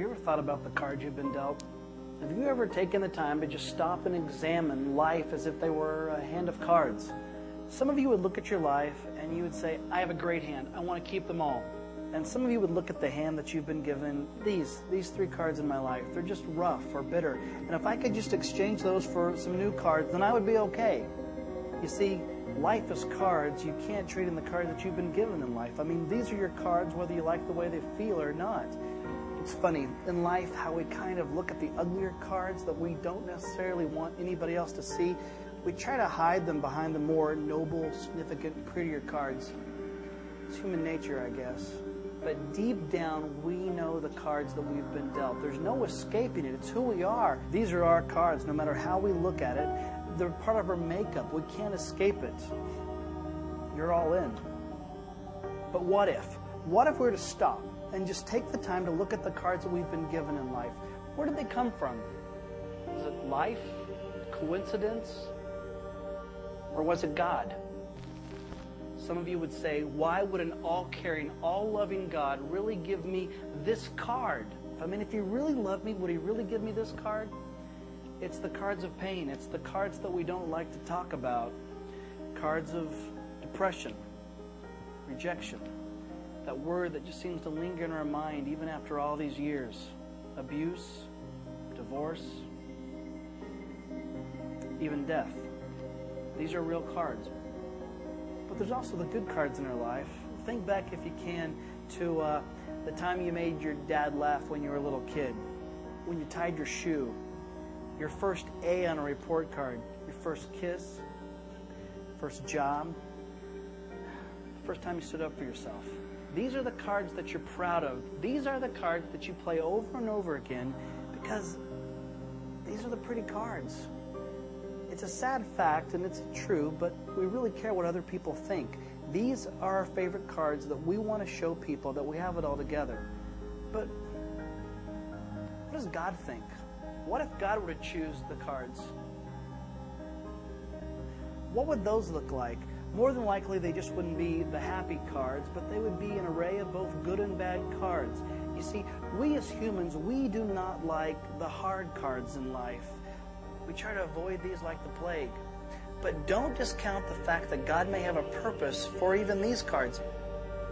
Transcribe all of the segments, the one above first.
you ever thought about the cards you've been dealt? Have you ever taken the time to just stop and examine life as if they were a hand of cards? Some of you would look at your life and you would say, I have a great hand. I want to keep them all. And some of you would look at the hand that you've been given. These, these three cards in my life, they're just rough or bitter. And if I could just exchange those for some new cards, then I would be okay. You see, life is cards. You can't trade in the cards that you've been given in life. I mean, these are your cards whether you like the way they feel or not. It's funny in life how we kind of look at the uglier cards that we don't necessarily want anybody else to see we try to hide them behind the more noble, significant, prettier cards. It's human nature, I guess. But deep down, we know the cards that we've been dealt. There's no escaping it. It's who we are. These are our cards, no matter how we look at it. They're part of our makeup. We can't escape it. You're all in. But what if? What if we were to stop and just take the time to look at the cards that we've been given in life? Where did they come from? Is it life? Coincidence? Or was it God? Some of you would say, why would an all caring, all loving God really give me this card? I mean, if He really loved me, would He really give me this card? It's the cards of pain. It's the cards that we don't like to talk about. Cards of depression, rejection. That word that just seems to linger in our mind even after all these years. Abuse, divorce, even death. These are real cards. But there's also the good cards in our life. Think back, if you can, to uh, the time you made your dad laugh when you were a little kid, when you tied your shoe, your first A on a report card, your first kiss, first job, the first time you stood up for yourself. These are the cards that you're proud of. These are the cards that you play over and over again because these are the pretty cards. It's a sad fact and it's true, but we really care what other people think. These are our favorite cards that we want to show people that we have it all together. But what does God think? What if God were to choose the cards? What would those look like? More than likely, they just wouldn't be the happy cards, but they would be an array of both good and bad cards. You see, we as humans, we do not like the hard cards in life. We try to avoid these like the plague. But don't discount the fact that God may have a purpose for even these cards.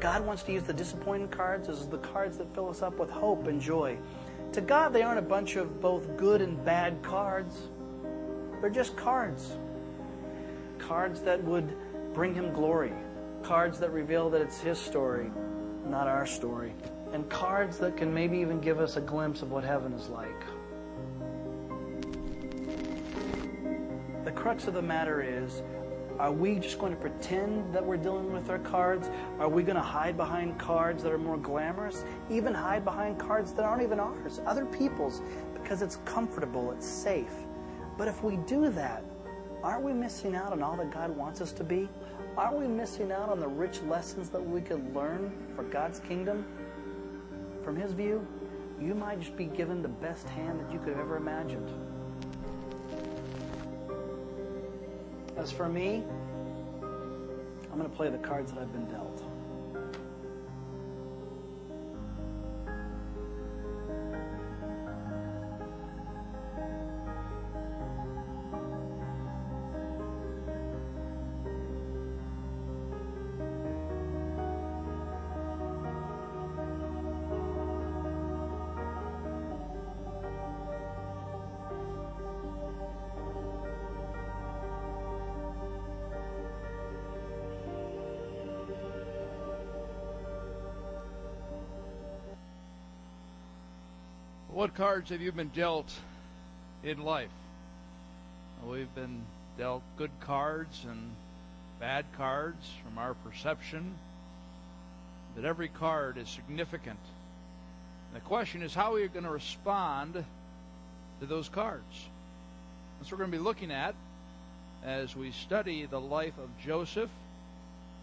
God wants to use the disappointing cards as the cards that fill us up with hope and joy. To God, they aren't a bunch of both good and bad cards. They're just cards. Cards that would bring Him glory. Cards that reveal that it's His story, not our story. And cards that can maybe even give us a glimpse of what heaven is like. The crux of the matter is are we just going to pretend that we're dealing with our cards? Are we going to hide behind cards that are more glamorous? Even hide behind cards that aren't even ours, other people's, because it's comfortable, it's safe. But if we do that, aren't we missing out on all that God wants us to be? Aren't we missing out on the rich lessons that we could learn for God's kingdom? From His view, you might just be given the best hand that you could have ever imagined. As for me, I'm going to play the cards that I've been dealt. What cards have you been dealt in life? We've been dealt good cards and bad cards from our perception, but every card is significant. And the question is how are you going to respond to those cards? That's what we're going to be looking at as we study the life of Joseph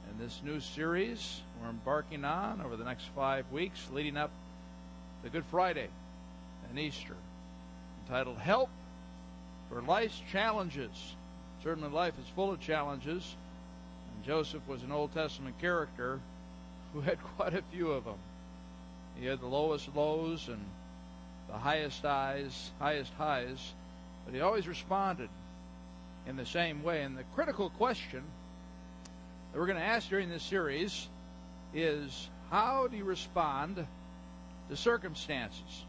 in this new series we're embarking on over the next five weeks leading up to Good Friday and Easter, entitled Help for Life's Challenges. Certainly, life is full of challenges, and Joseph was an Old Testament character who had quite a few of them. He had the lowest lows and the highest highs, highest highs, but he always responded in the same way. And the critical question that we're going to ask during this series is how do you respond to circumstances?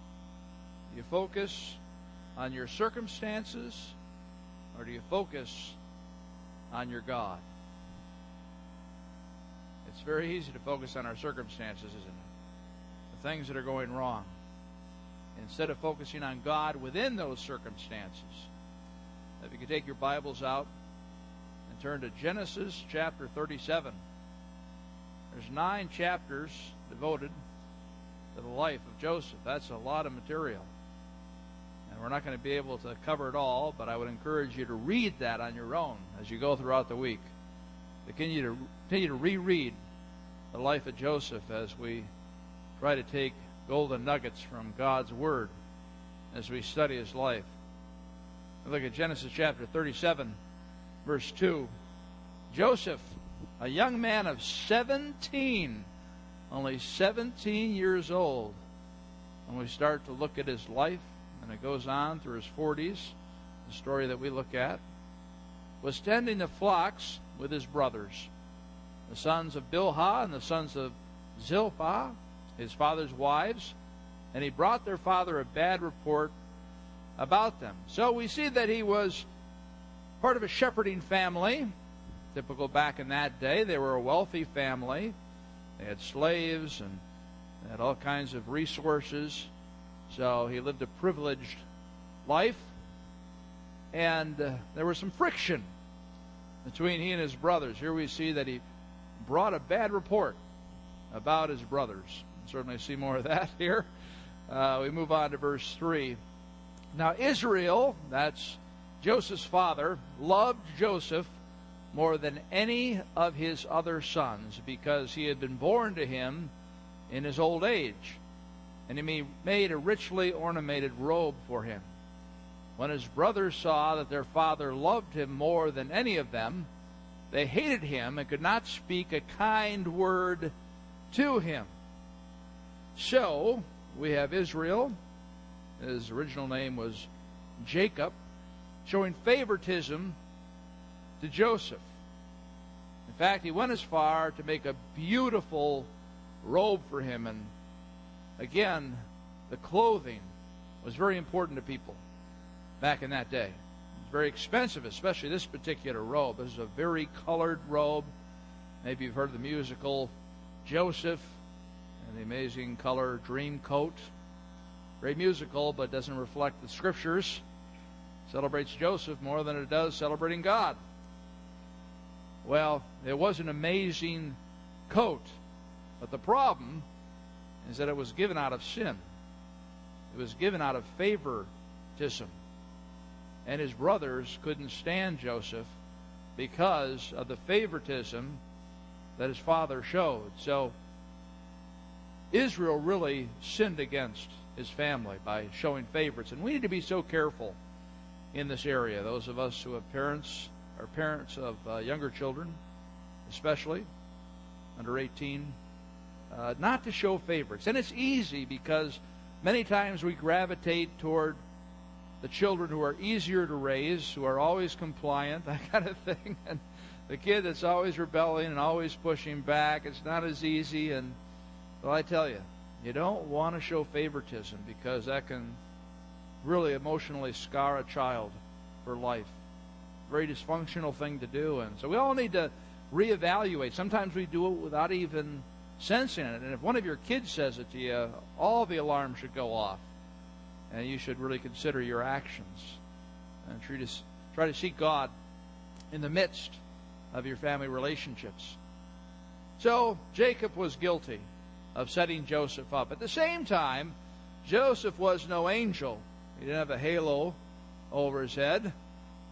Do you focus on your circumstances or do you focus on your God? It's very easy to focus on our circumstances, isn't it? The things that are going wrong. Instead of focusing on God within those circumstances. If you could take your Bibles out and turn to Genesis chapter 37. There's nine chapters devoted to the life of Joseph. That's a lot of material. And we're not going to be able to cover it all, but I would encourage you to read that on your own as you go throughout the week. Continue to, continue to reread the life of Joseph as we try to take golden nuggets from God's Word as we study his life. Look at Genesis chapter 37, verse 2. Joseph, a young man of 17, only 17 years old, when we start to look at his life, and it goes on through his 40s, the story that we look at, was tending the flocks with his brothers, the sons of Bilhah and the sons of Zilpah, his father's wives, and he brought their father a bad report about them. So we see that he was part of a shepherding family, typical back in that day. They were a wealthy family. They had slaves and they had all kinds of resources. So he lived a privileged life. And uh, there was some friction between he and his brothers. Here we see that he brought a bad report about his brothers. certainly see more of that here. Uh, we move on to verse 3. Now, Israel, that's Joseph's father, loved Joseph more than any of his other sons because he had been born to him in his old age. And he made a richly ornamented robe for him. When his brothers saw that their father loved him more than any of them, they hated him and could not speak a kind word to him. So, we have Israel. His original name was Jacob, showing favoritism to Joseph. In fact, he went as far to make a beautiful robe for him. And again, the clothing was very important to people back in that day. It was very expensive, especially this particular robe. This is a very colored robe. Maybe you've heard the musical Joseph and the amazing color Dream Coat. Great musical, but doesn't reflect the scriptures. Celebrates Joseph more than it does celebrating God. Well, it was an amazing coat, but the problem is that it was given out of sin. It was given out of favoritism. And his brothers couldn't stand Joseph because of the favoritism that his father showed. So Israel really sinned against his family by showing favorites. And we need to be so careful in this area. Those of us who have parents, or parents of uh, younger children, especially under 18, uh, not to show favorites. And it's easy because many times we gravitate toward the children who are easier to raise, who are always compliant, that kind of thing. And the kid that's always rebelling and always pushing back, it's not as easy. And well, I tell you, you don't want to show favoritism because that can really emotionally scar a child for life. Very dysfunctional thing to do. And so we all need to reevaluate. Sometimes we do it without even sensing it. And if one of your kids says it to you, all the alarms should go off. And you should really consider your actions and try to, try to seek God in the midst of your family relationships. So Jacob was guilty of setting Joseph up. At the same time, Joseph was no angel. He didn't have a halo over his head.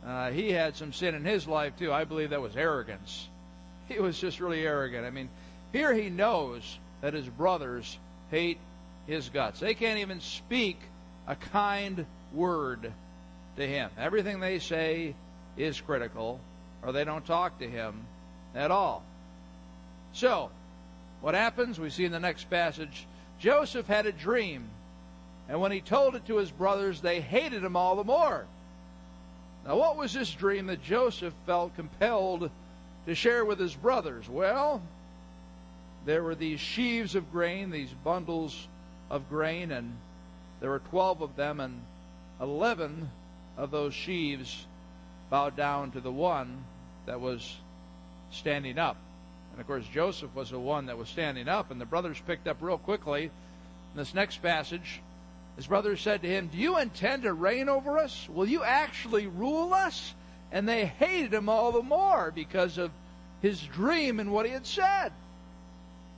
Uh, he had some sin in his life, too. I believe that was arrogance. He was just really arrogant. I mean, here he knows that his brothers hate his guts. They can't even speak a kind word to him. Everything they say is critical, or they don't talk to him at all. So, what happens? We see in the next passage Joseph had a dream And when he told it to his brothers, they hated him all the more. Now, what was this dream that Joseph felt compelled to share with his brothers? Well, there were these sheaves of grain, these bundles of grain, and there were 12 of them, and 11 of those sheaves bowed down to the one that was standing up. And of course, Joseph was the one that was standing up, and the brothers picked up real quickly. In this next passage, his brothers said to him, Do you intend to reign over us? Will you actually rule us? And they hated him all the more because of his dream and what he had said.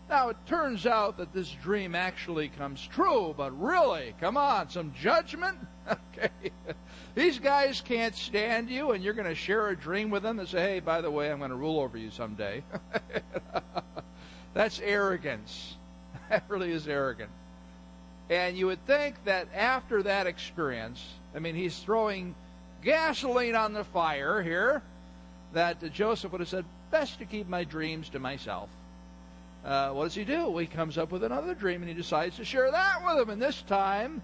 Now, it turns out that this dream actually comes true, but really, come on, some judgment? Okay. These guys can't stand you, and you're going to share a dream with them and say, hey, by the way, I'm going to rule over you someday. That's arrogance. That really is arrogant. And you would think that after that experience, I mean, he's throwing gasoline on the fire here, that Joseph would have said, best to keep my dreams to myself. Uh, what does he do? Well, he comes up with another dream and he decides to share that with them. And this time,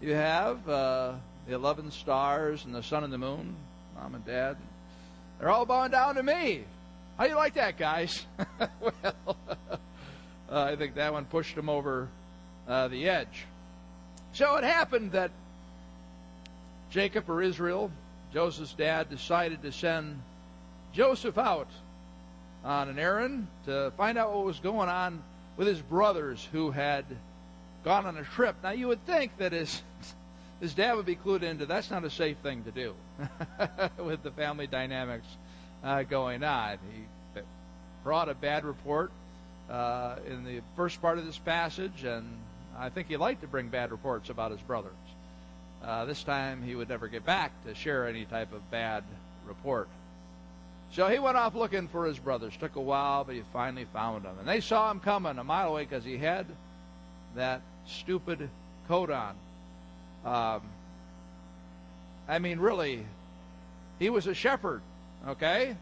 you have uh, the 11 stars and the sun and the moon, mom and dad. They're all bowing down to me. How do you like that, guys? well, uh, I think that one pushed him over uh, the edge. So it happened that Jacob or Israel, Joseph's dad, decided to send Joseph out on an errand to find out what was going on with his brothers who had gone on a trip. Now, you would think that his, his dad would be clued into that's not a safe thing to do with the family dynamics uh, going on. He brought a bad report uh, in the first part of this passage, and I think he liked to bring bad reports about his brothers. Uh, this time he would never get back to share any type of bad report. So he went off looking for his brothers. Took a while, but he finally found them. And they saw him coming a mile away because he had that stupid coat on. Um, I mean, really, he was a shepherd, okay?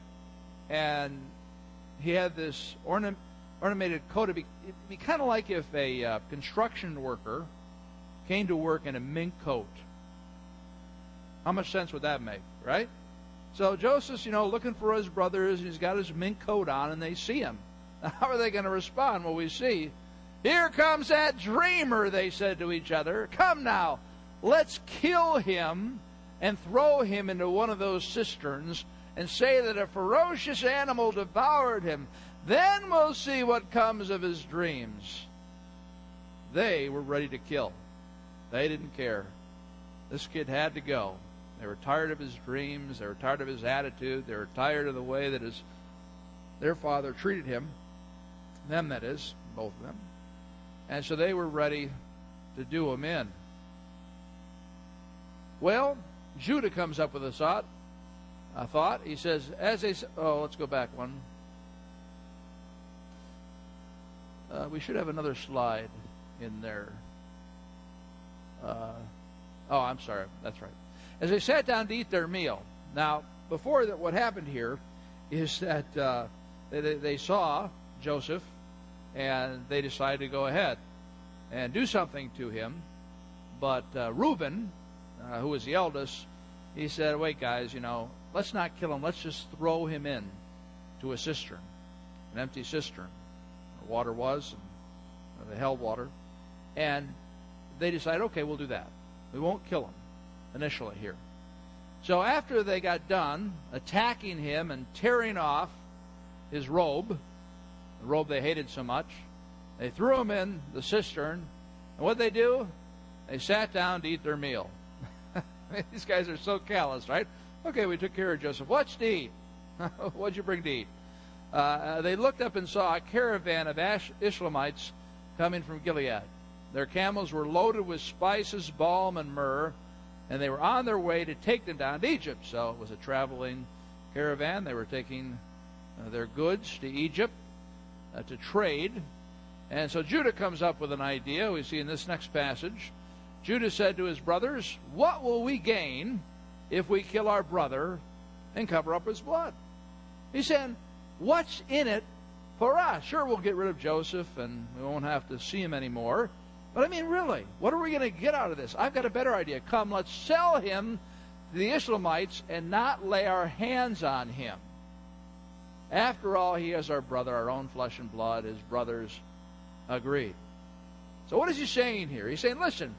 And he had this ornament, ornamented coat. It'd be, be kind of like if a uh, construction worker came to work in a mink coat. How much sense would that make, right? So Joseph's, you know, looking for his brothers. and He's got his mink coat on, and they see him. How are they going to respond? Well, we see. Here comes that dreamer, they said to each other. Come now, let's kill him and throw him into one of those cisterns and say that a ferocious animal devoured him. Then we'll see what comes of his dreams. They were ready to kill. They didn't care. This kid had to go. They were tired of his dreams. They were tired of his attitude. They were tired of the way that his their father treated him. Them, that is, both of them. And so they were ready to do him in. Well, Judah comes up with a thought. A thought. He says, as they oh, let's go back one. Uh, we should have another slide in there. Uh, oh, I'm sorry. That's right as they sat down to eat their meal. Now, before that, what happened here is that uh, they, they saw Joseph and they decided to go ahead and do something to him. But uh, Reuben, uh, who was the eldest, he said, "Wait, guys, you know, let's not kill him. Let's just throw him in to a cistern, an empty cistern, where water was, and they held water." And they decided, "Okay, we'll do that. We won't kill him." Initially here. So after they got done attacking him and tearing off his robe, the robe they hated so much, they threw him in the cistern. And what they do? They sat down to eat their meal. These guys are so callous, right? Okay, we took care of Joseph. What's to eat? What'd you bring to eat? Uh, they looked up and saw a caravan of Ash- Ishmaelites coming from Gilead. Their camels were loaded with spices, balm, and myrrh and they were on their way to take them down to Egypt. So it was a traveling caravan. They were taking uh, their goods to Egypt uh, to trade. And so Judah comes up with an idea. We see in this next passage. Judah said to his brothers, What will we gain if we kill our brother and cover up his blood? He said, What's in it for us? Sure, we'll get rid of Joseph and we won't have to see him anymore. But I mean, really, what are we going to get out of this? I've got a better idea. Come, let's sell him to the Ishmaelites and not lay our hands on him. After all, he is our brother, our own flesh and blood. His brothers agreed. So, what is he saying here? He's saying, listen,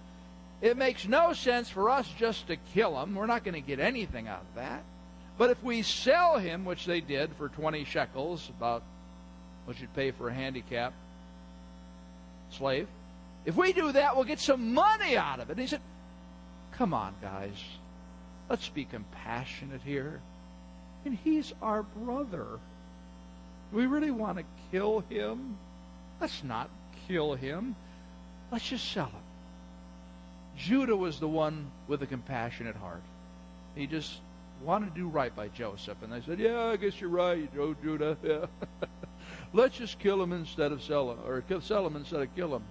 it makes no sense for us just to kill him. We're not going to get anything out of that. But if we sell him, which they did for 20 shekels, about what you'd pay for a handicap slave, if we do that, we'll get some money out of it. And he said, Come on, guys. Let's be compassionate here. And he's our brother. We really want to kill him? Let's not kill him. Let's just sell him. Judah was the one with a compassionate heart. He just wanted to do right by Joseph. And they said, Yeah, I guess you're right, Joe Judah. Yeah. Let's just kill him instead of sell him, or sell him instead of kill him.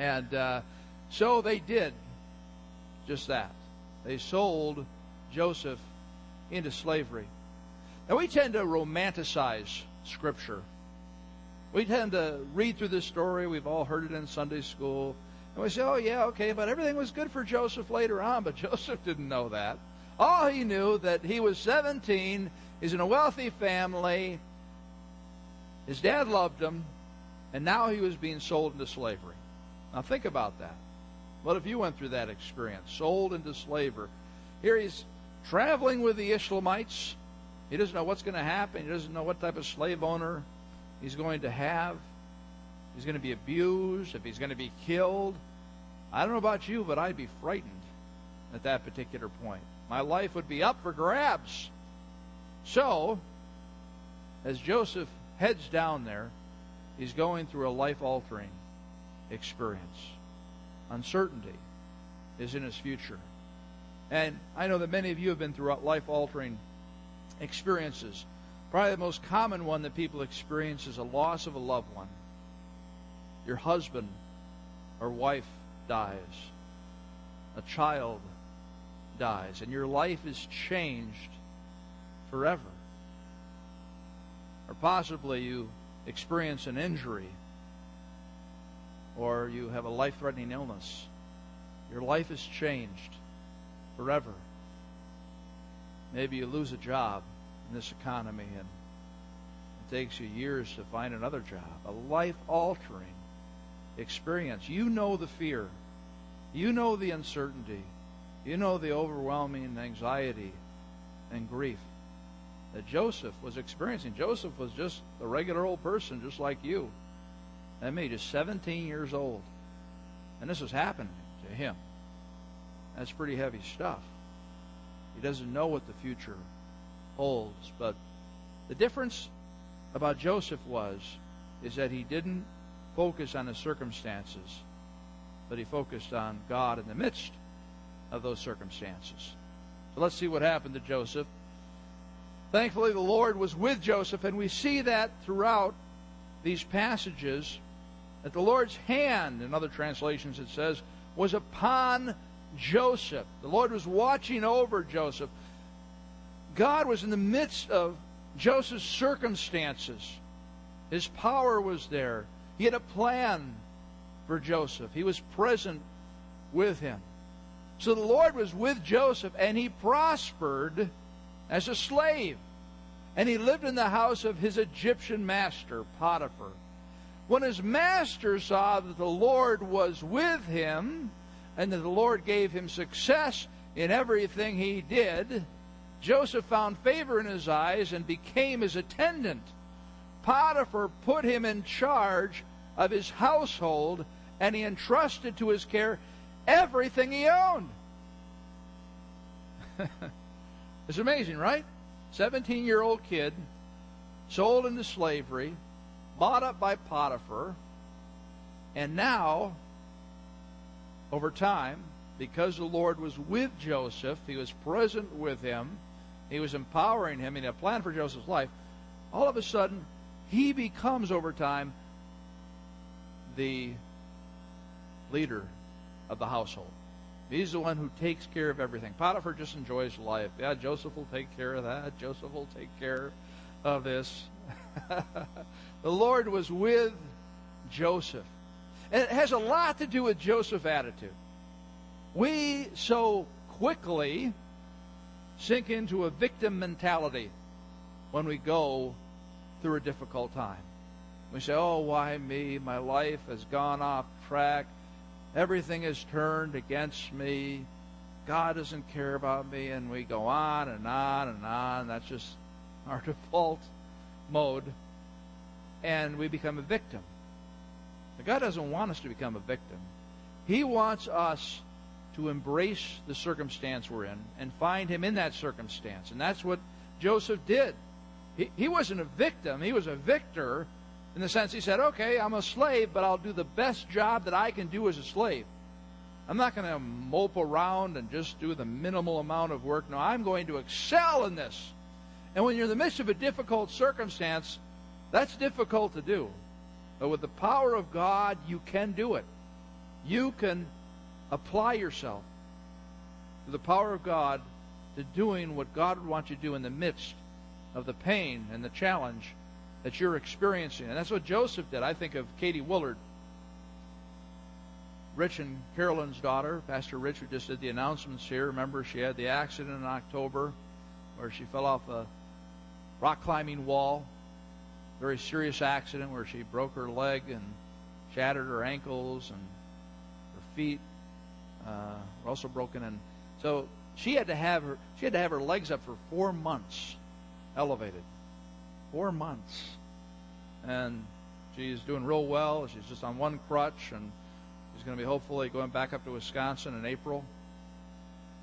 And uh, so they did just that. They sold Joseph into slavery. Now, we tend to romanticize Scripture. We tend to read through this story. We've all heard it in Sunday school. And we say, oh, yeah, okay, but everything was good for Joseph later on. But Joseph didn't know that. All he knew that he was 17, he's in a wealthy family, his dad loved him, and now he was being sold into slavery. Now think about that. What if you went through that experience? Sold into slavery. Here he's traveling with the Ishmaelites. He doesn't know what's going to happen. He doesn't know what type of slave owner he's going to have. He's going to be abused, if he's going to be killed. I don't know about you, but I'd be frightened at that particular point. My life would be up for grabs. So, as Joseph heads down there, he's going through a life altering experience. Uncertainty is in his future. And I know that many of you have been through life altering experiences. Probably the most common one that people experience is a loss of a loved one. Your husband or wife dies, a child dies, and your life is changed forever. Or possibly you experience an injury or you have a life threatening illness. Your life is changed forever. Maybe you lose a job in this economy and it takes you years to find another job. A life altering experience. You know the fear, you know the uncertainty, you know the overwhelming anxiety and grief that Joseph was experiencing. Joseph was just a regular old person, just like you and me, just 17 years old. And this is happening to him. That's pretty heavy stuff. He doesn't know what the future holds. But the difference about Joseph was is that he didn't focus on his circumstances, but he focused on God in the midst of those circumstances. So let's see what happened to Joseph. Thankfully, the Lord was with Joseph, and we see that throughout these passages that the Lord's hand, in other translations it says, was upon Joseph. The Lord was watching over Joseph. God was in the midst of Joseph's circumstances. His power was there. He had a plan for Joseph. He was present with him. So the Lord was with Joseph, and he prospered as a slave. And he lived in the house of his Egyptian master, Potiphar. When his master saw that the Lord was with him and that the Lord gave him success in everything he did, Joseph found favor in his eyes and became his attendant. Potiphar put him in charge of his household and he entrusted to his care everything he owned. it's amazing, right? 17 year old kid, sold into slavery, bought up by Potiphar, and now, over time, because the Lord was with Joseph, he was present with him, he was empowering him, and had a plan for Joseph's life, all of a sudden, he becomes, over time, the leader of the household. He's the one who takes care of everything. Potiphar just enjoys life. Yeah, Joseph will take care of that. Joseph will take care of this. the Lord was with Joseph. And it has a lot to do with Joseph's attitude. We so quickly sink into a victim mentality when we go through a difficult time. We say, Oh, why me? My life has gone off track. Everything has turned against me. God doesn't care about me. And we go on and on and on. That's just our default mode. And we become a victim. But God doesn't want us to become a victim. He wants us to embrace the circumstance we're in and find Him in that circumstance. And that's what Joseph did. He, he wasn't a victim, he was a victor in the sense he said, okay, I'm a slave, but I'll do the best job that I can do as a slave. I'm not going to mope around and just do the minimal amount of work. No, I'm going to excel in this. And when you're in the midst of a difficult circumstance, that's difficult to do. But with the power of God, you can do it. You can apply yourself to the power of God to doing what God would want you to do in the midst of the pain and the challenge that you're experiencing. And that's what Joseph did. I think of Katie Willard, Rich and Carolyn's daughter. Pastor Rich, who just did the announcements here. Remember, she had the accident in October where she fell off a rock climbing wall. Very serious accident where she broke her leg and shattered her ankles and her feet uh, were also broken. And so she had to have her she had to have her legs up for four months, elevated. Four months. And she's doing real well. She's just on one crutch, and she's going to be hopefully going back up to Wisconsin in April.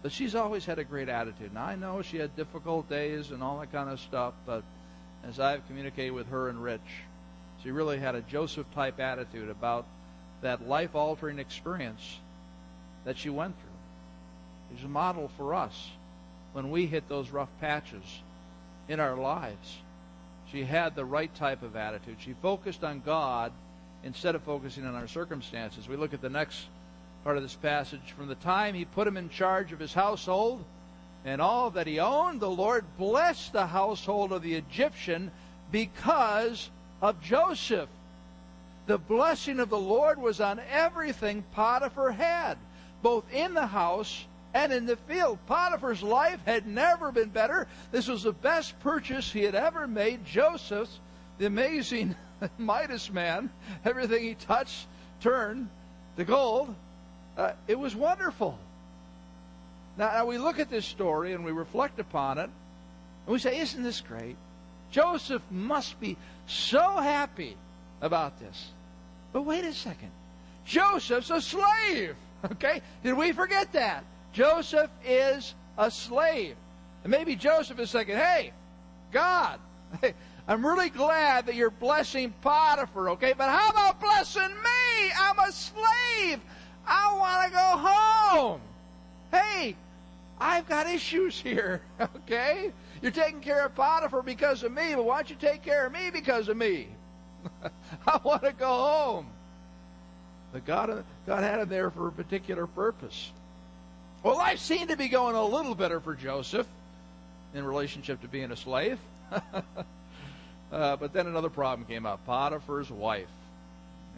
But she's always had a great attitude. Now, I know she had difficult days and all that kind of stuff, but as I've communicated with her and Rich, she really had a Joseph type attitude about that life altering experience that she went through. She's a model for us when we hit those rough patches in our lives. She had the right type of attitude. She focused on God instead of focusing on our circumstances. We look at the next part of this passage. From the time he put him in charge of his household and all that he owned, the Lord blessed the household of the Egyptian because of Joseph. The blessing of the Lord was on everything Potiphar had, both in the house and in the field. Potiphar's life had never been better. This was the best purchase he had ever made. Joseph's, the amazing Midas man, everything he touched turned to gold. Uh, it was wonderful. Now, now, we look at this story and we reflect upon it, and we say, Isn't this great? Joseph must be so happy about this. But wait a second. Joseph's a slave. Okay? Did we forget that? Joseph is a slave. And maybe Joseph is thinking, hey, God, I'm really glad that you're blessing Potiphar, okay? But how about blessing me? I'm a slave. I want to go home. Hey, I've got issues here, okay? You're taking care of Potiphar because of me, but why don't you take care of me because of me? I want to go home. But God, God had him there for a particular purpose. Well, life seemed to be going a little better for Joseph in relationship to being a slave. uh, but then another problem came up Potiphar's wife.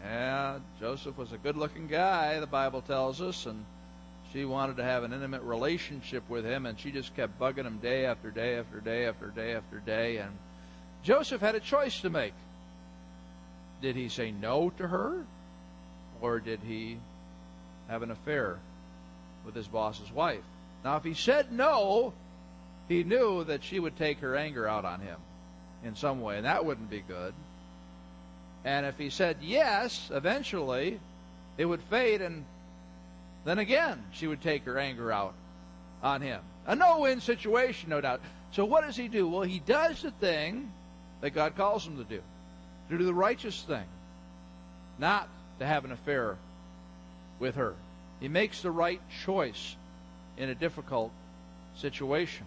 Yeah, Joseph was a good looking guy, the Bible tells us, and she wanted to have an intimate relationship with him, and she just kept bugging him day after day after day after day after day. And Joseph had a choice to make. Did he say no to her, or did he have an affair with his boss's wife. Now, if he said no, he knew that she would take her anger out on him in some way, and that wouldn't be good. And if he said yes, eventually it would fade, and then again she would take her anger out on him. A no win situation, no doubt. So, what does he do? Well, he does the thing that God calls him to do to do the righteous thing, not to have an affair with her. He makes the right choice in a difficult situation.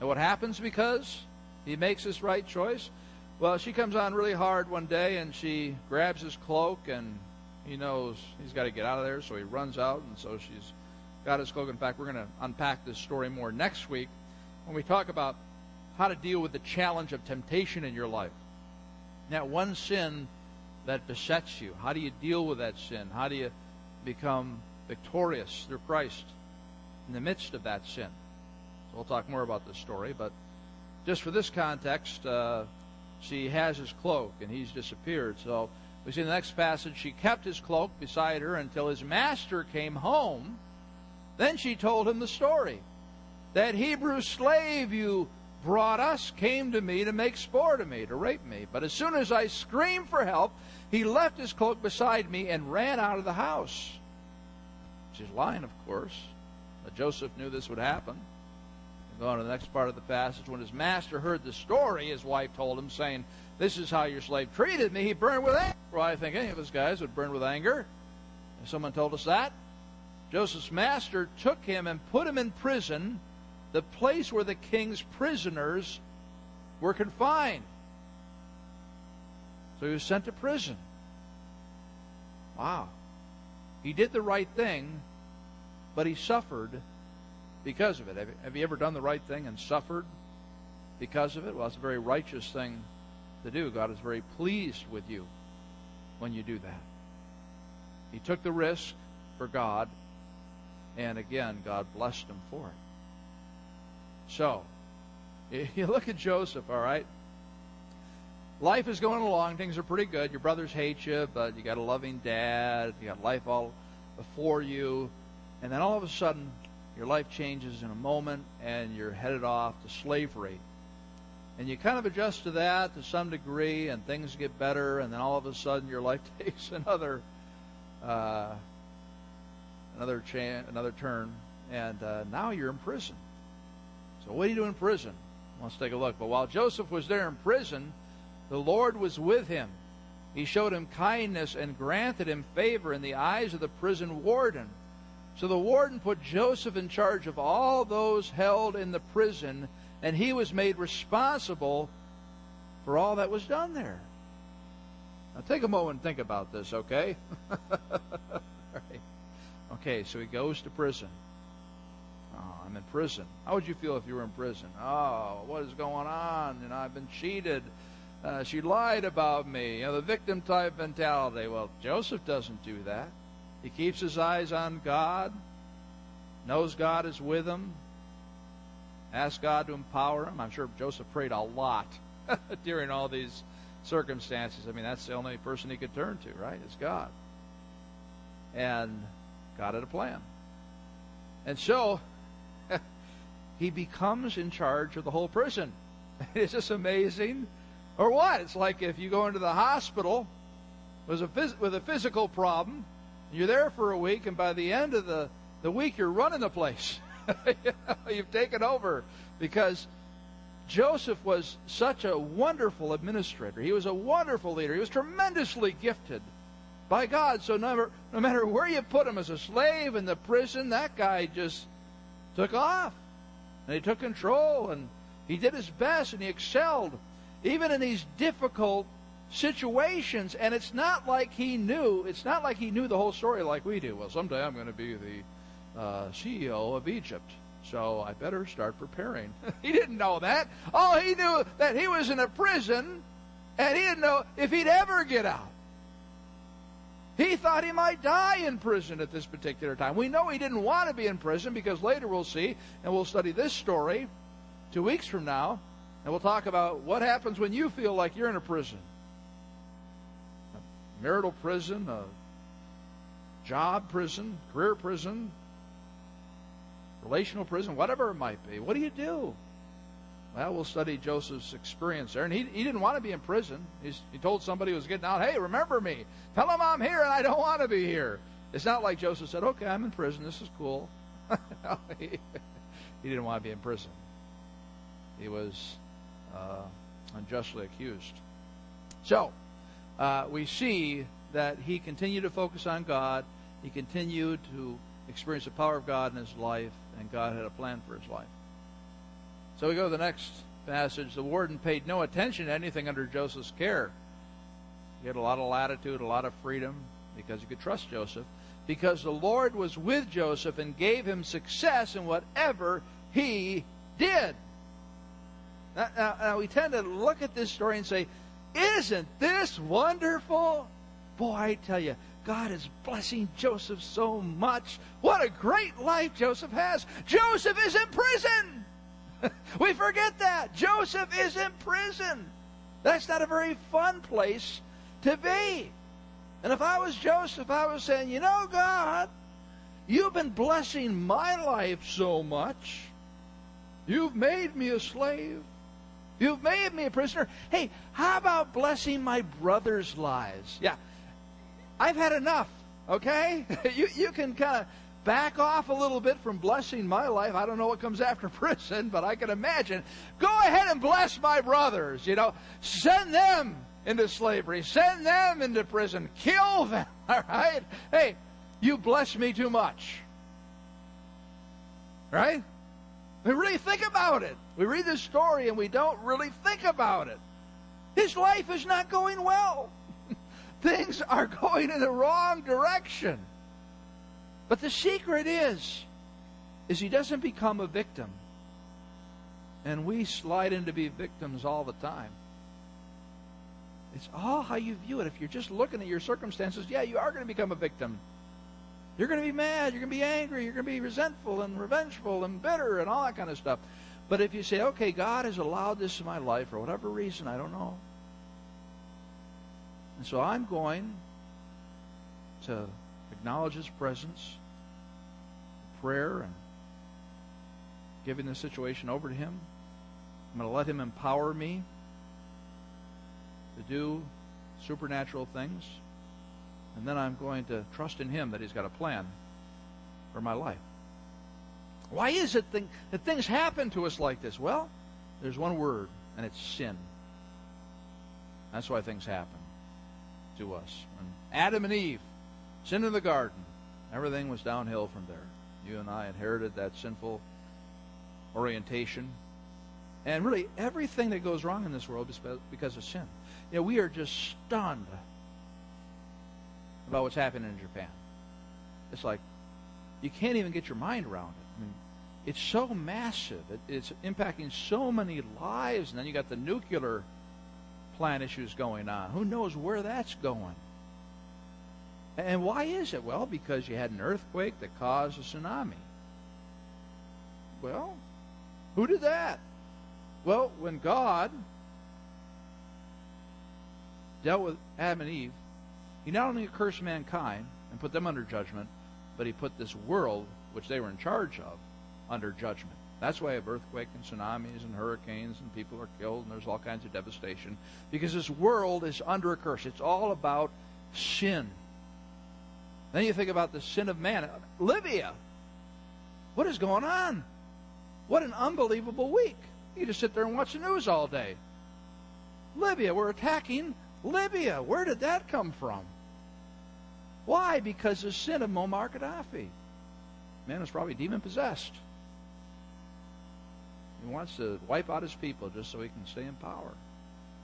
And what happens because he makes this right choice? Well, she comes on really hard one day and she grabs his cloak and he knows he's got to get out of there, so he runs out and so she's got his cloak. In fact, we're going to unpack this story more next week when we talk about how to deal with the challenge of temptation in your life. Now, one sin that besets you? How do you deal with that sin? How do you become victorious through Christ in the midst of that sin? So we'll talk more about this story, but just for this context, uh, she has his cloak and he's disappeared. So we see in the next passage, she kept his cloak beside her until his master came home. Then she told him the story. That Hebrew slave you brought us came to me to make sport of me, to rape me. But as soon as I screamed for help, he left his cloak beside me and ran out of the house. She's lying, of course. But Joseph knew this would happen. Go on to the next part of the passage. When his master heard the story, his wife told him, saying, This is how your slave treated me. He burned with anger. Well, I think any of us guys would burn with anger. If someone told us that. Joseph's master took him and put him in prison the place where the king's prisoners were confined. So he was sent to prison. Wow. He did the right thing, but he suffered because of it. Have you, ever done the right thing and suffered because of it? Well, it's a very righteous thing to do. God is very pleased with you when you do that. He took the risk for God, and again, God blessed him for it. So, you look at Joseph, all right? Life is going along. Things are pretty good. Your brothers hate you, but you got a loving dad. You got life all before you. And then all of a sudden, your life changes in a moment, and you're headed off to slavery. And you kind of adjust to that to some degree, and things get better, and then all of a sudden, your life takes another uh, another cha- another turn, and uh, now you're in prison. So what do you do in prison? Let's take a look. But while Joseph was there in prison, the Lord was with him. He showed him kindness and granted him favor in the eyes of the prison warden. So the warden put Joseph in charge of all those held in the prison, and he was made responsible for all that was done there. Now take a moment and think about this, okay? right. Okay, so he goes to prison. Oh, I'm in prison. How would you feel if you were in prison? Oh, what is going on? You know, I've been cheated. Uh, she lied about me. You know, the victim type mentality. Well, Joseph doesn't do that. He keeps his eyes on God, knows God is with him, asks God to empower him. I'm sure Joseph prayed a lot during all these circumstances. I mean, that's the only person he could turn to, right? Is God. And God had a plan. And so, he becomes in charge of the whole prison. Is this amazing? Or what? It's like if you go into the hospital with a, phys- with a physical problem, you're there for a week, and by the end of the, the week, you're running the place. You've taken over because Joseph was such a wonderful administrator. He was a wonderful leader. He was tremendously gifted by God. So no, no matter where you put him as a slave in the prison, that guy just took off. And he took control and he did his best and he excelled. Even in these difficult situations. And it's not like he knew, it's not like he knew the whole story like we do. Well, someday I'm going to be the uh, CEO of Egypt. So I better start preparing. he didn't know that. All he knew that he was in a prison and he didn't know if he'd ever get out. He thought he might die in prison at this particular time. We know he didn't want to be in prison because later we'll see, and we'll study this story two weeks from now, and we'll talk about what happens when you feel like you're in a prison marital prison, a job prison, career prison, relational prison, whatever it might be. What do you do? Well, we'll study Joseph's experience there. And he, he didn't want to be in prison. He's, he told somebody who was getting out, hey, remember me. Tell him I'm here and I don't want to be here. It's not like Joseph said, okay, I'm in prison. This is cool. he, he, didn't want to be in prison. He was uh, unjustly accused. So, uh, we see that he continued to focus on God. He continued to experience the power of God in his life, and God had a plan for his life. So we go to the next passage. The warden paid no attention to anything under Joseph's care. He had a lot of latitude, a lot of freedom, because he could trust Joseph. Because the Lord was with Joseph and gave him success in whatever he did. Now, now, now we tend to look at this story and say, Isn't this wonderful? Boy, I tell you, God is blessing Joseph so much. What a great life Joseph has. Joseph is in prison. we forget that. Joseph is in prison. That's not a very fun place to be. And if I was Joseph, I was saying, you know, God, you've been blessing my life so much. You've made me a slave. You've made me a prisoner. Hey, how about blessing my brothers' lives? Yeah. I've had enough, okay? you, you can kind of back off a little bit from blessing my life. I don't know what comes after prison, but I can imagine. Go ahead and bless my brothers, you know. Send them into slavery. Send them into prison. Kill them, all right? Hey, you bless me too much. Right? We really think about it. We read this story and we don't really think about it. His life is not going well. Things are going in the wrong direction. But the secret is is he doesn't become a victim. And we slide into be victims all the time. It's all how you view it. If you're just looking at your circumstances, yeah, you are going to become a victim. You're going to be mad. You're going to be angry. You're going to be resentful and revengeful and bitter and all that kind of stuff. But if you say, okay, God has allowed this in my life for whatever reason, I don't know. And so I'm going to acknowledge His presence, prayer, and giving the situation over to Him. I'm going to let Him empower me to do supernatural things. And then I'm going to trust in Him that He's got a plan for my life. Why is it that things happen to us like this? Well, there's one word, and it's sin. That's why things happen to us. When Adam and Eve sinned in the garden, everything was downhill from there. You and I inherited that sinful orientation. And really, everything that goes wrong in this world is because of sin. You know, we are just stunned about what's happening in Japan. It's like you can't even get your mind around it. Mean, it's so massive. It, it's impacting so many lives, and then you got the nuclear plant issues going on. Who knows where that's going? And why is it? Well, because you had an earthquake that caused a tsunami. Well, who did that? Well, when God dealt with Adam and Eve, he not only cursed mankind and put them under judgment, but he put this world, which they were in charge of, under judgment. That's why we have earthquakes and tsunamis and hurricanes and people are killed and there's all kinds of devastation. Because this world is under a curse. It's all about sin. Then you think about the sin of man. Libya. What is going on? What an unbelievable week. You just sit there and watch the news all day. Libya, we're attacking Libya. Where did that come from? Why? Because the sin of Muammar Gaddafi. Man was probably demon possessed. He wants to wipe out his people just so he can stay in power.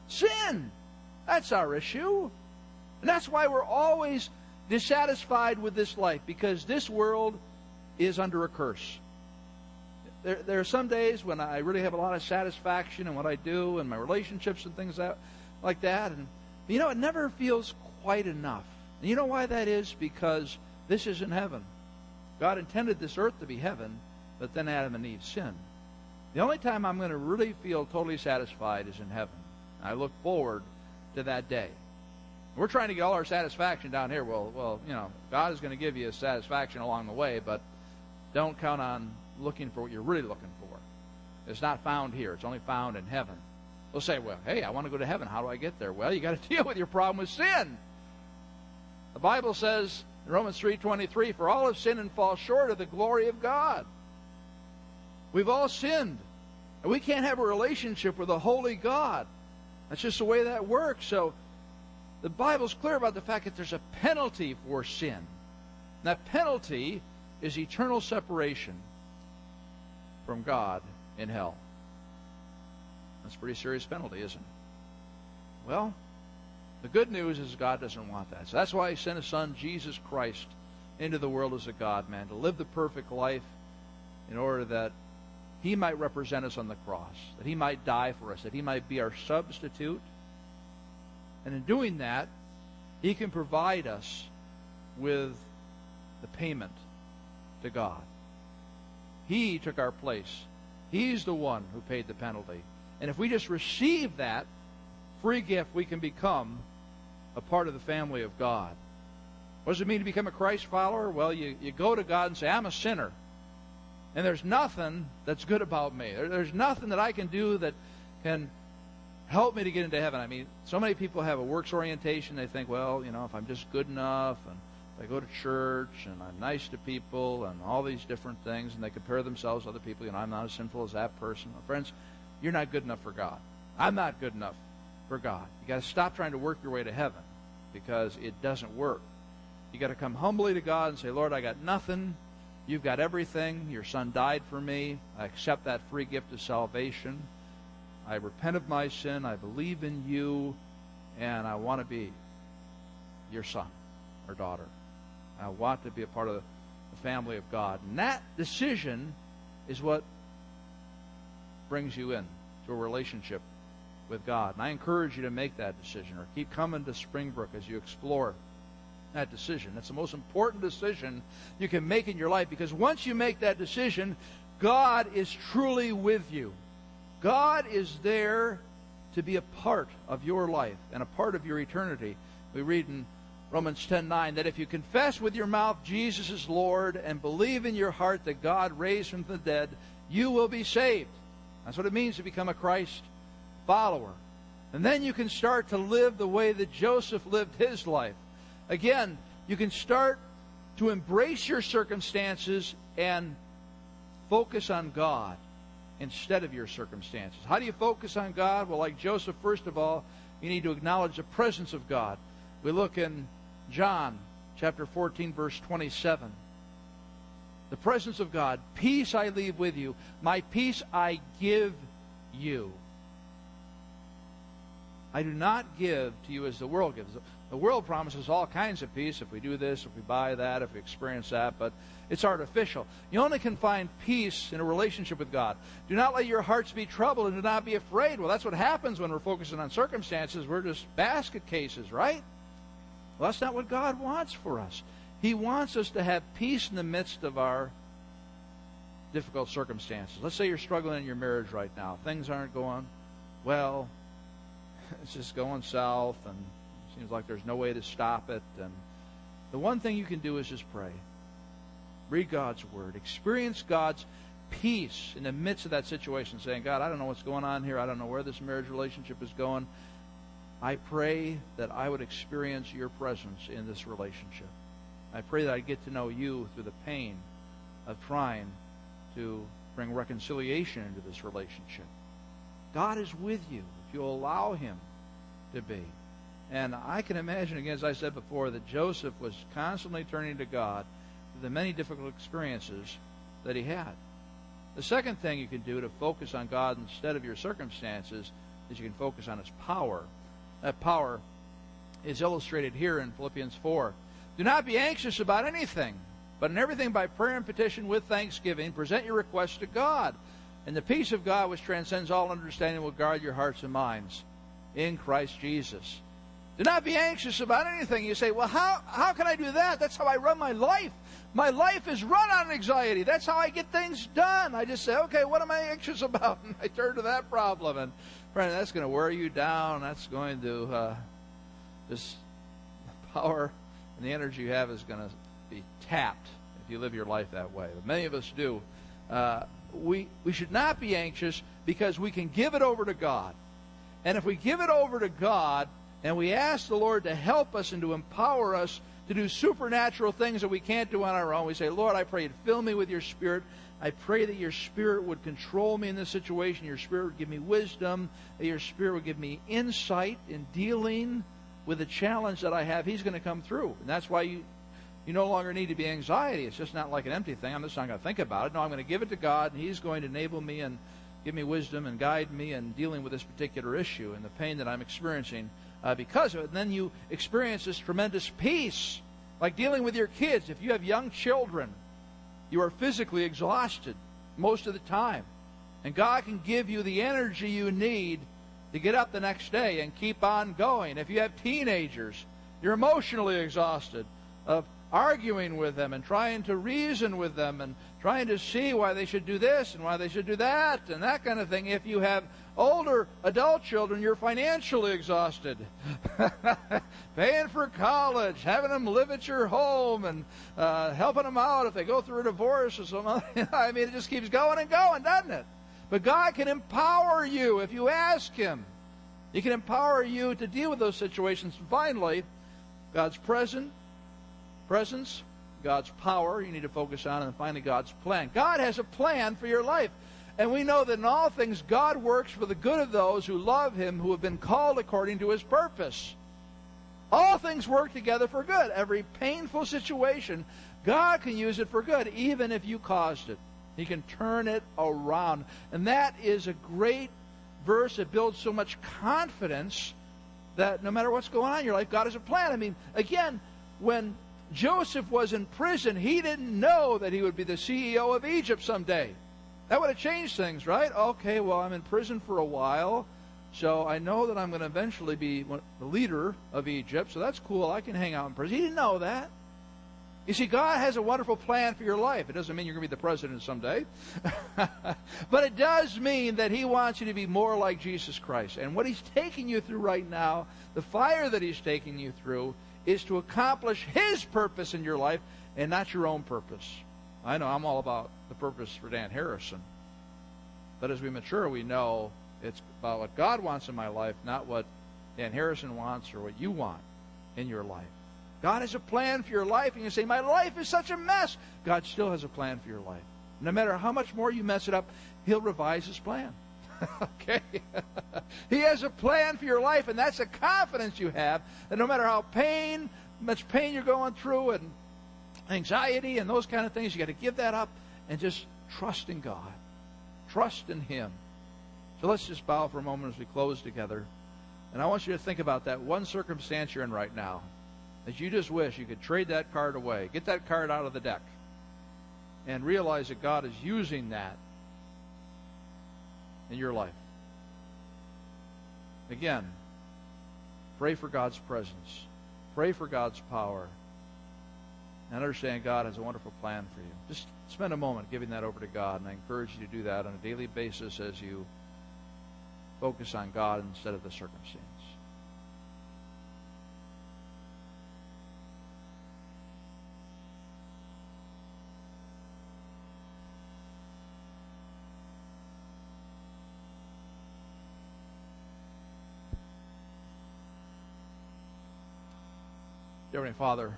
Sin! That's our issue. And that's why we're always dissatisfied with this life, because this world is under a curse. There, there are some days when I really have a lot of satisfaction in what I do and my relationships and things that, like that. And you know, it never feels quite enough. And you know why that is? Because this isn't heaven. God intended this earth to be heaven, but then Adam and Eve sinned. The only time I'm going to really feel totally satisfied is in heaven. I look forward to that day. We're trying to get all our satisfaction down here. Well, well, you know, God is going to give you a satisfaction along the way, but don't count on looking for what you're really looking for. It's not found here. It's only found in heaven. They'll say, well, hey, I want to go to heaven. How do I get there? Well, you got to deal with your problem with sin. The Bible says Romans 3:23, "For all have sinned and fall short of the glory of God." We've all sinned. And we can't have a relationship with a holy God. That's just the way that works. So the Bible's clear about the fact that there's a penalty for sin. And that penalty is eternal separation from God in hell. That's a pretty serious penalty, isn't it? Well, the good news is God doesn't want that. So that's why He sent His Son, Jesus Christ, into the world as a God man, to live the perfect life in order that He might represent us on the cross, that He might die for us, that He might be our substitute. And in doing that, He can provide us with the payment to God. He took our place. He's the one who paid the penalty. And if we just receive that free gift, we can become a part of the family of God. What does it mean to become a Christ follower? Well, you, you go to God and say, I'm a sinner. And there's nothing that's good about me. There, there's nothing that I can do that can help me to get into heaven. I mean, so many people have a works orientation. They think, well, you know, if I'm just good enough and I go to church and I'm nice to people and all these different things, and they compare themselves to other people. You know, I'm not as sinful as that person. Well, friends, you're not good enough for God. I'm not good enough for God. You got to stop trying to work your way to heaven because it doesn't work. You got to come humbly to God and say, Lord, I got nothing. You've got everything. Your son died for me. I accept that free gift of salvation. I repent of my sin. I believe in you. And I want to be your son or daughter. I want to be a part of the family of God. And that decision is what brings you in to a relationship with God. And I encourage you to make that decision or keep coming to Springbrook as you explore that decision. That's the most important decision you can make in your life because once you make that decision, God is truly with you. God is there to be a part of your life and a part of your eternity. We read in Romans 10:9 that if you confess with your mouth Jesus is Lord and believe in your heart that God raised him from the dead, you will be saved. That's what it means to become a Christ follower. And then you can start to live the way that Joseph lived his life. Again, you can start to embrace your circumstances and focus on God instead of your circumstances. How do you focus on God? Well, like Joseph, first of all, you need to acknowledge the presence of God. We look in John chapter 14, verse 27. The presence of God. Peace I leave with you, my peace I give you. I do not give to you as the world gives. The world promises all kinds of peace if we do this, if we buy that, if we experience that, but it's artificial. You only can find peace in a relationship with God. Do not let your hearts be troubled and do not be afraid. Well, that's what happens when we're focusing on circumstances. We're just basket cases, right? Well, that's not what God wants for us. He wants us to have peace in the midst of our difficult circumstances. Let's say you're struggling in your marriage right now. Things aren't going well. It's just going south, and it seems like there's no way to stop it. And the one thing you can do is just pray. Read God's Word. Experience God's peace in the midst of that situation, saying, God, I don't know what's going on here. I don't know where this marriage relationship is going. I pray that I would experience your presence in this relationship. I pray that I get to know you through the pain of trying to bring reconciliation into this relationship. God is with you if you allow Him to be. And I can imagine, again, as I said before, that Joseph was constantly turning to God through the many difficult experiences that he had. The second thing you can do to focus on God instead of your circumstances is you can focus on His power. That power is illustrated here in Philippians 4. Do not be anxious about anything, but in everything by prayer and petition with thanksgiving, present your requests to God. And the peace of God, which transcends all understanding, will guard your hearts and minds in Christ Jesus. Do not be anxious about anything. You say, well, how, how can I do that? That's how I run my life. My life is run on anxiety. That's how I get things done. I just say, okay, what am I anxious about? And I turn to that problem. And friend, that's going to wear you down. That's going to uh, just power and the energy you have is going to be tapped if you live your life that way. But many of us do. Uh, we we should not be anxious because we can give it over to God. And if we give it over to God and we ask the Lord to help us and to empower us to do supernatural things that we can't do on our own, we say, Lord, I pray you fill me with your spirit. I pray that your spirit would control me in this situation. Your spirit would give me wisdom. That your spirit would give me insight in dealing with the challenge that I have. He's going to come through. And that's why you, you no longer need to be anxiety. It's just not like an empty thing. I'm just not going to think about it. No, I'm going to give it to God, and He's going to enable me and give me wisdom and guide me in dealing with this particular issue and the pain that I'm experiencing uh, because of it. And then you experience this tremendous peace, like dealing with your kids. If you have young children, you are physically exhausted most of the time. And God can give you the energy you need to get up the next day and keep on going. If you have teenagers, You're emotionally exhausted arguing with them and trying to reason with them and trying to see why they should do this and why they should do that and that kind of thing. If you have older adult children, you're financially exhausted. Paying for college, having them live at your home, and uh, helping them out if they go through a divorce or something. I mean, it just keeps going and going, doesn't it? But God can empower you if you ask Him. He can empower you to deal with those situations. Finally, God's present presence, God's power, you need to focus on, and finally, God's plan. God has a plan for your life. And we know that in all things, God works for the good of those who love Him, who have been called according to His purpose. All things work together for good. Every painful situation, God can use it for good, even if you caused it. He can turn it around. And that is a great verse that builds so much confidence that no matter what's going on in your life, God has a plan. I mean, again, when Joseph was in prison, he didn't know that he would be the CEO of Egypt someday. That would have changed things, right? Okay, well, I'm in prison for a while, so I know that I'm going to eventually be the leader of Egypt, so that's cool. I can hang out in prison. He didn't know that. You see, God has a wonderful plan for your life. It doesn't mean you're going to be the president someday. but it does mean that He wants you to be more like Jesus Christ. And what He's taking you through right now, the fire that He's taking you through, is to accomplish His purpose in your life and not your own purpose. I know I'm all about the purpose for Dan Harrison. But as we mature, we know it's about what God wants in my life, not what Dan Harrison wants or what you want in your life. God has a plan for your life, and you say, My life is such a mess. God still has a plan for your life. No matter how much more you mess it up, He'll revise His plan. okay? he has a plan for your life, and that's a confidence you have that no matter how pain, much pain you're going through, and anxiety and those kind of things, you got to give that up and just trust in God. Trust in Him. So let's just bow for a moment as we close together. And I want you to think about that one circumstance you're in right now. That you just wish you could trade that card away. Get that card out of the deck. And realize that God is using that in your life. Again, pray for God's presence, pray for God's power, and understand God has a wonderful plan for you. Just spend a moment giving that over to God, and I encourage you to do that on a daily basis as you focus on God instead of the circumstance. Heavenly Father,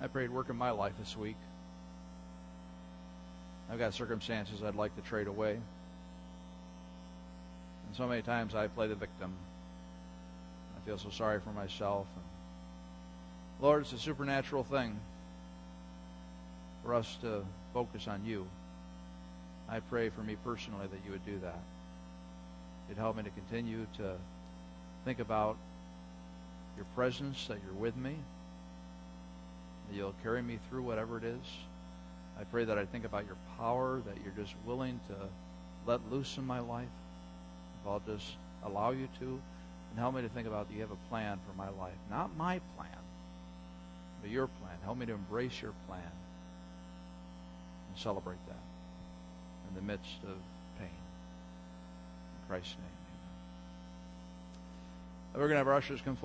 I prayed work in my life this week. I've got circumstances I'd like to trade away. And so many times I play the victim. I feel so sorry for myself. And Lord, it's a supernatural thing for us to focus on you. I pray for me personally that you would do that. It'd help me to continue to think about your presence, that you're with me, that you'll carry me through whatever it is. I pray that I think about your power, that you're just willing to let loose in my life. If I'll just allow you to, and help me to think about that you have a plan for my life. Not my plan, but your plan. Help me to embrace your plan and celebrate that in the midst of pain. In Christ's name. We're going to have our ushers come forward.